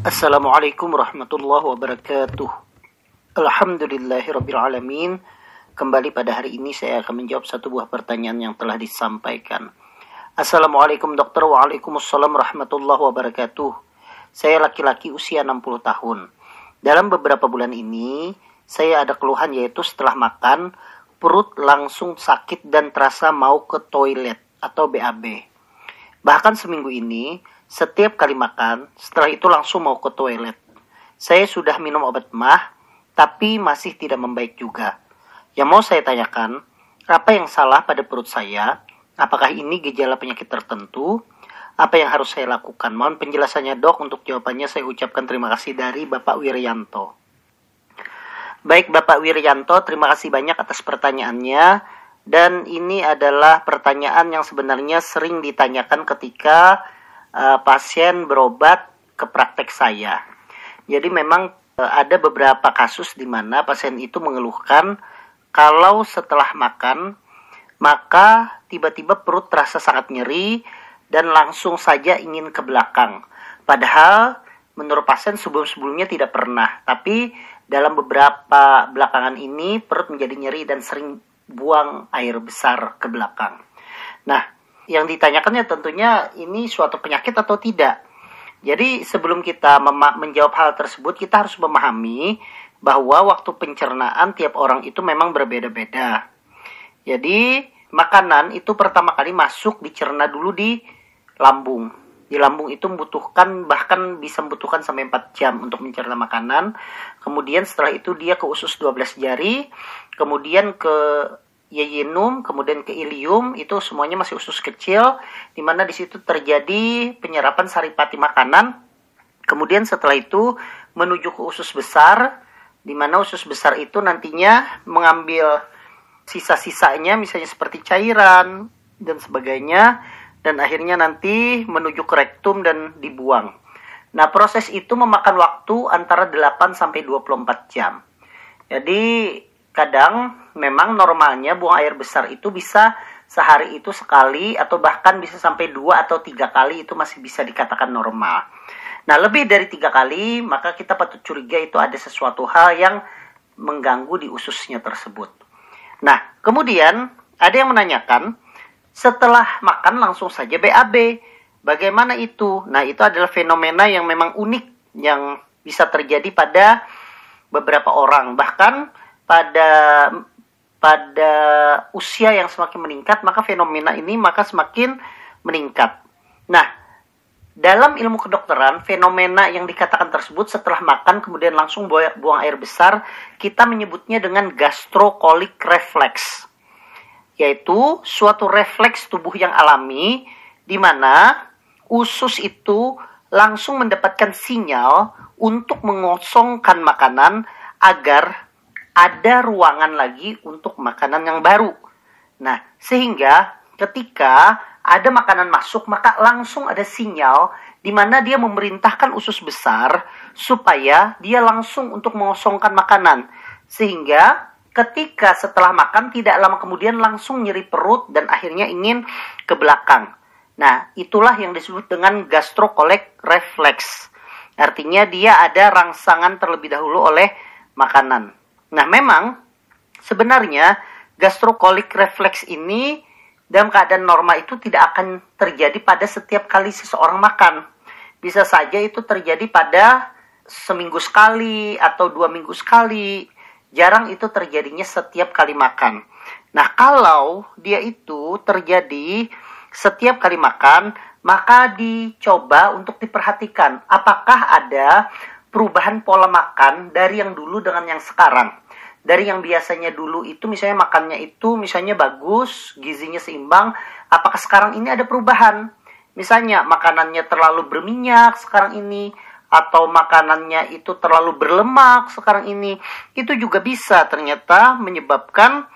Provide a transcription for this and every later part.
Assalamualaikum warahmatullahi wabarakatuh. Alhamdulillahirrabbilalamin. Kembali pada hari ini saya akan menjawab satu buah pertanyaan yang telah disampaikan. Assalamualaikum dokter. Waalaikumsalam warahmatullahi wabarakatuh. Saya laki-laki usia 60 tahun. Dalam beberapa bulan ini, saya ada keluhan yaitu setelah makan, perut langsung sakit dan terasa mau ke toilet atau BAB. Bahkan seminggu ini, setiap kali makan, setelah itu langsung mau ke toilet. Saya sudah minum obat mah, tapi masih tidak membaik juga. Yang mau saya tanyakan, apa yang salah pada perut saya? Apakah ini gejala penyakit tertentu? Apa yang harus saya lakukan? Mohon penjelasannya dok, untuk jawabannya saya ucapkan terima kasih dari Bapak Wiryanto. Baik Bapak Wiryanto, terima kasih banyak atas pertanyaannya. Dan ini adalah pertanyaan yang sebenarnya sering ditanyakan ketika uh, pasien berobat ke praktek saya. Jadi memang uh, ada beberapa kasus di mana pasien itu mengeluhkan kalau setelah makan maka tiba-tiba perut terasa sangat nyeri dan langsung saja ingin ke belakang. Padahal menurut pasien sebelum-sebelumnya tidak pernah, tapi dalam beberapa belakangan ini perut menjadi nyeri dan sering buang air besar ke belakang. Nah, yang ditanyakannya tentunya ini suatu penyakit atau tidak. Jadi sebelum kita menjawab hal tersebut, kita harus memahami bahwa waktu pencernaan tiap orang itu memang berbeda-beda. Jadi makanan itu pertama kali masuk dicerna dulu di lambung. Di lambung itu membutuhkan bahkan bisa membutuhkan sampai 4 jam untuk mencerna makanan. Kemudian setelah itu dia ke usus 12 jari, kemudian ke yeyinum, kemudian ke ilium, itu semuanya masih usus kecil, di mana di situ terjadi penyerapan saripati makanan. Kemudian setelah itu menuju ke usus besar, di mana usus besar itu nantinya mengambil sisa-sisanya, misalnya seperti cairan dan sebagainya, dan akhirnya nanti menuju ke rektum dan dibuang. Nah, proses itu memakan waktu antara 8 sampai 24 jam. Jadi, kadang memang normalnya buang air besar itu bisa sehari itu sekali atau bahkan bisa sampai dua atau tiga kali itu masih bisa dikatakan normal. Nah lebih dari tiga kali maka kita patut curiga itu ada sesuatu hal yang mengganggu di ususnya tersebut. Nah kemudian ada yang menanyakan setelah makan langsung saja BAB. Bagaimana itu? Nah itu adalah fenomena yang memang unik yang bisa terjadi pada beberapa orang. Bahkan pada pada usia yang semakin meningkat maka fenomena ini maka semakin meningkat. Nah, dalam ilmu kedokteran fenomena yang dikatakan tersebut setelah makan kemudian langsung buang air besar kita menyebutnya dengan gastrokolik reflex yaitu suatu refleks tubuh yang alami di mana usus itu langsung mendapatkan sinyal untuk mengosongkan makanan agar ada ruangan lagi untuk makanan yang baru. Nah, sehingga ketika ada makanan masuk, maka langsung ada sinyal di mana dia memerintahkan usus besar supaya dia langsung untuk mengosongkan makanan. Sehingga ketika setelah makan tidak lama kemudian langsung nyeri perut dan akhirnya ingin ke belakang. Nah, itulah yang disebut dengan gastrokolek reflex. Artinya dia ada rangsangan terlebih dahulu oleh makanan. Nah, memang sebenarnya gastrokolik refleks ini dalam keadaan normal itu tidak akan terjadi pada setiap kali seseorang makan. Bisa saja itu terjadi pada seminggu sekali atau dua minggu sekali. Jarang itu terjadinya setiap kali makan. Nah, kalau dia itu terjadi setiap kali makan, maka dicoba untuk diperhatikan apakah ada perubahan pola makan dari yang dulu dengan yang sekarang. Dari yang biasanya dulu itu misalnya makannya itu misalnya bagus, gizinya seimbang, apakah sekarang ini ada perubahan? Misalnya makanannya terlalu berminyak sekarang ini atau makanannya itu terlalu berlemak sekarang ini, itu juga bisa ternyata menyebabkan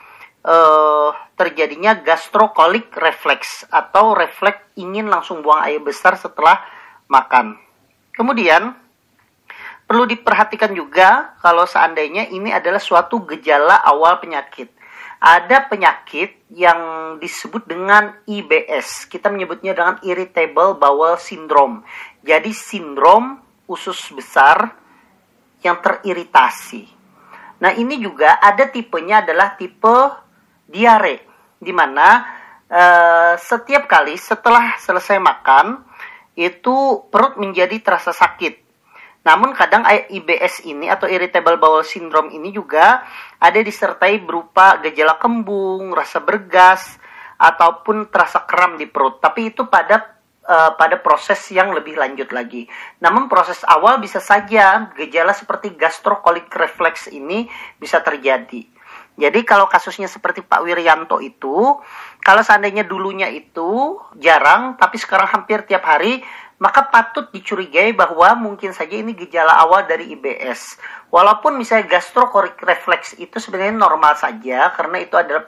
uh, terjadinya gastrokolik refleks atau refleks ingin langsung buang air besar setelah makan. Kemudian Perlu diperhatikan juga kalau seandainya ini adalah suatu gejala awal penyakit. Ada penyakit yang disebut dengan IBS. Kita menyebutnya dengan irritable bowel syndrome. Jadi sindrom usus besar yang teriritasi. Nah, ini juga ada tipenya adalah tipe diare di mana uh, setiap kali setelah selesai makan itu perut menjadi terasa sakit. Namun kadang IBS ini atau irritable bowel syndrome ini juga ada disertai berupa gejala kembung, rasa bergas, ataupun terasa kram di perut. Tapi itu pada uh, pada proses yang lebih lanjut lagi. Namun proses awal bisa saja gejala seperti gastrokolik refleks ini bisa terjadi. Jadi kalau kasusnya seperti Pak Wiryanto itu, kalau seandainya dulunya itu jarang, tapi sekarang hampir tiap hari, maka patut dicurigai bahwa mungkin saja ini gejala awal dari IBS. Walaupun misalnya gastrokorik refleks itu sebenarnya normal saja, karena itu adalah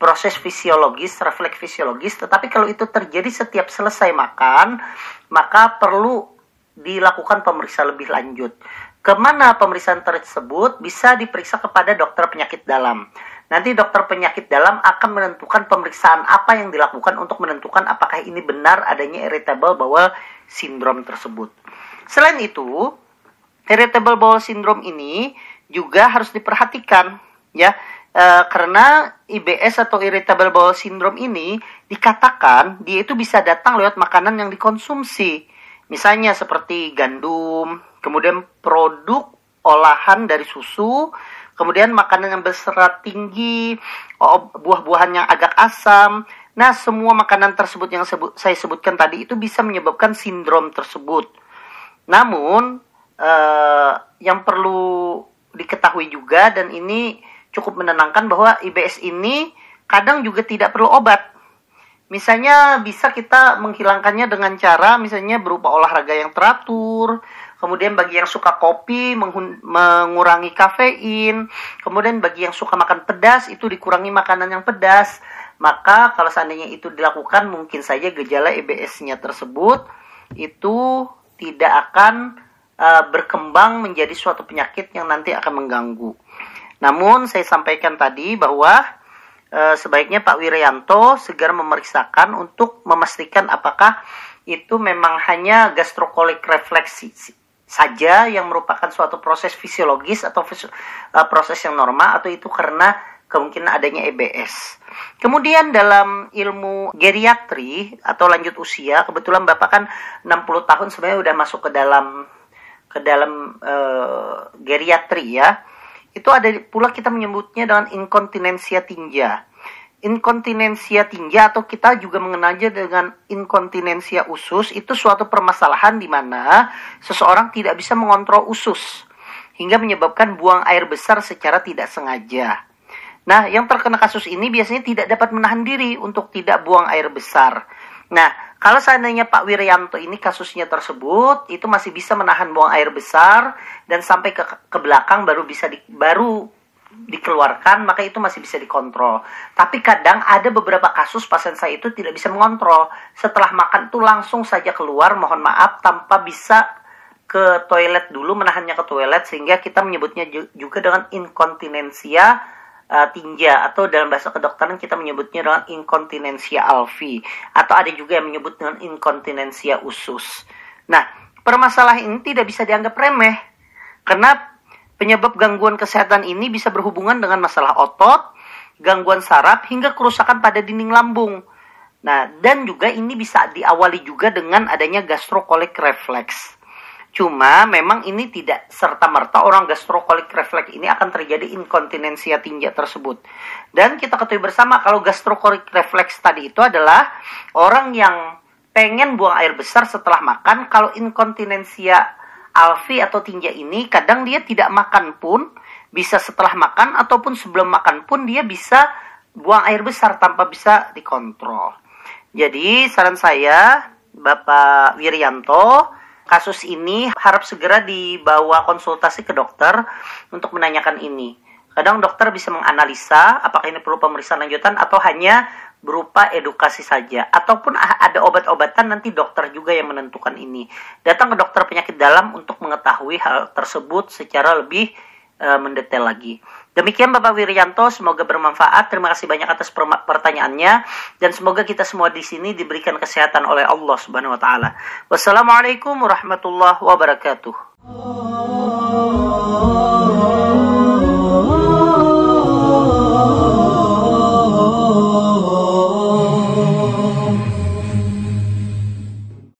proses, fisiologis, refleks fisiologis, tetapi kalau itu terjadi setiap selesai makan, maka perlu dilakukan pemeriksaan lebih lanjut. Ke mana pemeriksaan tersebut bisa diperiksa kepada dokter penyakit dalam. Nanti dokter penyakit dalam akan menentukan pemeriksaan apa yang dilakukan untuk menentukan apakah ini benar adanya irritable bowel syndrome tersebut. Selain itu, irritable bowel syndrome ini juga harus diperhatikan ya e, karena IBS atau irritable bowel syndrome ini dikatakan dia itu bisa datang lewat makanan yang dikonsumsi. Misalnya seperti gandum, kemudian produk olahan dari susu, kemudian makanan yang berserat tinggi, buah-buahan yang agak asam. Nah, semua makanan tersebut yang sebut, saya sebutkan tadi itu bisa menyebabkan sindrom tersebut. Namun, eh, yang perlu diketahui juga dan ini cukup menenangkan bahwa IBS ini kadang juga tidak perlu obat. Misalnya bisa kita menghilangkannya dengan cara misalnya berupa olahraga yang teratur, Kemudian bagi yang suka kopi mengurangi kafein. Kemudian bagi yang suka makan pedas itu dikurangi makanan yang pedas. Maka kalau seandainya itu dilakukan mungkin saja gejala EBS-nya tersebut itu tidak akan uh, berkembang menjadi suatu penyakit yang nanti akan mengganggu. Namun saya sampaikan tadi bahwa uh, sebaiknya Pak Wiryanto segera memeriksakan untuk memastikan apakah itu memang hanya gastrokolik refleksi saja yang merupakan suatu proses fisiologis atau uh, proses yang normal atau itu karena kemungkinan adanya EBS. Kemudian dalam ilmu geriatri atau lanjut usia, kebetulan Bapak kan 60 tahun sebenarnya udah masuk ke dalam ke dalam uh, geriatri ya. Itu ada pula kita menyebutnya dengan inkontinensia tinja inkontinensia tinja atau kita juga mengenalnya dengan inkontinensia usus itu suatu permasalahan di mana seseorang tidak bisa mengontrol usus hingga menyebabkan buang air besar secara tidak sengaja. Nah, yang terkena kasus ini biasanya tidak dapat menahan diri untuk tidak buang air besar. Nah, kalau seandainya Pak Wiryanto ini kasusnya tersebut, itu masih bisa menahan buang air besar dan sampai ke, ke belakang baru bisa di, baru dikeluarkan maka itu masih bisa dikontrol. Tapi kadang ada beberapa kasus pasien saya itu tidak bisa mengontrol. Setelah makan itu langsung saja keluar, mohon maaf tanpa bisa ke toilet dulu menahannya ke toilet sehingga kita menyebutnya juga dengan inkontinensia uh, tinja atau dalam bahasa kedokteran kita menyebutnya dengan inkontinensia alvi atau ada juga yang menyebut dengan inkontinensia usus. Nah, permasalahan ini tidak bisa dianggap remeh karena Penyebab gangguan kesehatan ini bisa berhubungan dengan masalah otot, gangguan saraf, hingga kerusakan pada dinding lambung. Nah, dan juga ini bisa diawali juga dengan adanya gastrokolik refleks. Cuma memang ini tidak serta-merta orang gastrokolik refleks ini akan terjadi inkontinensia tinja tersebut. Dan kita ketahui bersama kalau gastrokolik refleks tadi itu adalah orang yang pengen buang air besar setelah makan. Kalau inkontinensia Alfi atau tinja ini kadang dia tidak makan pun bisa setelah makan ataupun sebelum makan pun dia bisa buang air besar tanpa bisa dikontrol. Jadi saran saya Bapak Wiryanto kasus ini harap segera dibawa konsultasi ke dokter untuk menanyakan ini. Kadang dokter bisa menganalisa apakah ini perlu pemeriksaan lanjutan atau hanya berupa edukasi saja ataupun ada obat-obatan nanti dokter juga yang menentukan ini. Datang ke dokter penyakit dalam untuk mengetahui hal tersebut secara lebih uh, mendetail lagi. Demikian Bapak Wiryanto, semoga bermanfaat. Terima kasih banyak atas pertanyaannya dan semoga kita semua di sini diberikan kesehatan oleh Allah Subhanahu wa taala. Wassalamualaikum warahmatullahi wabarakatuh.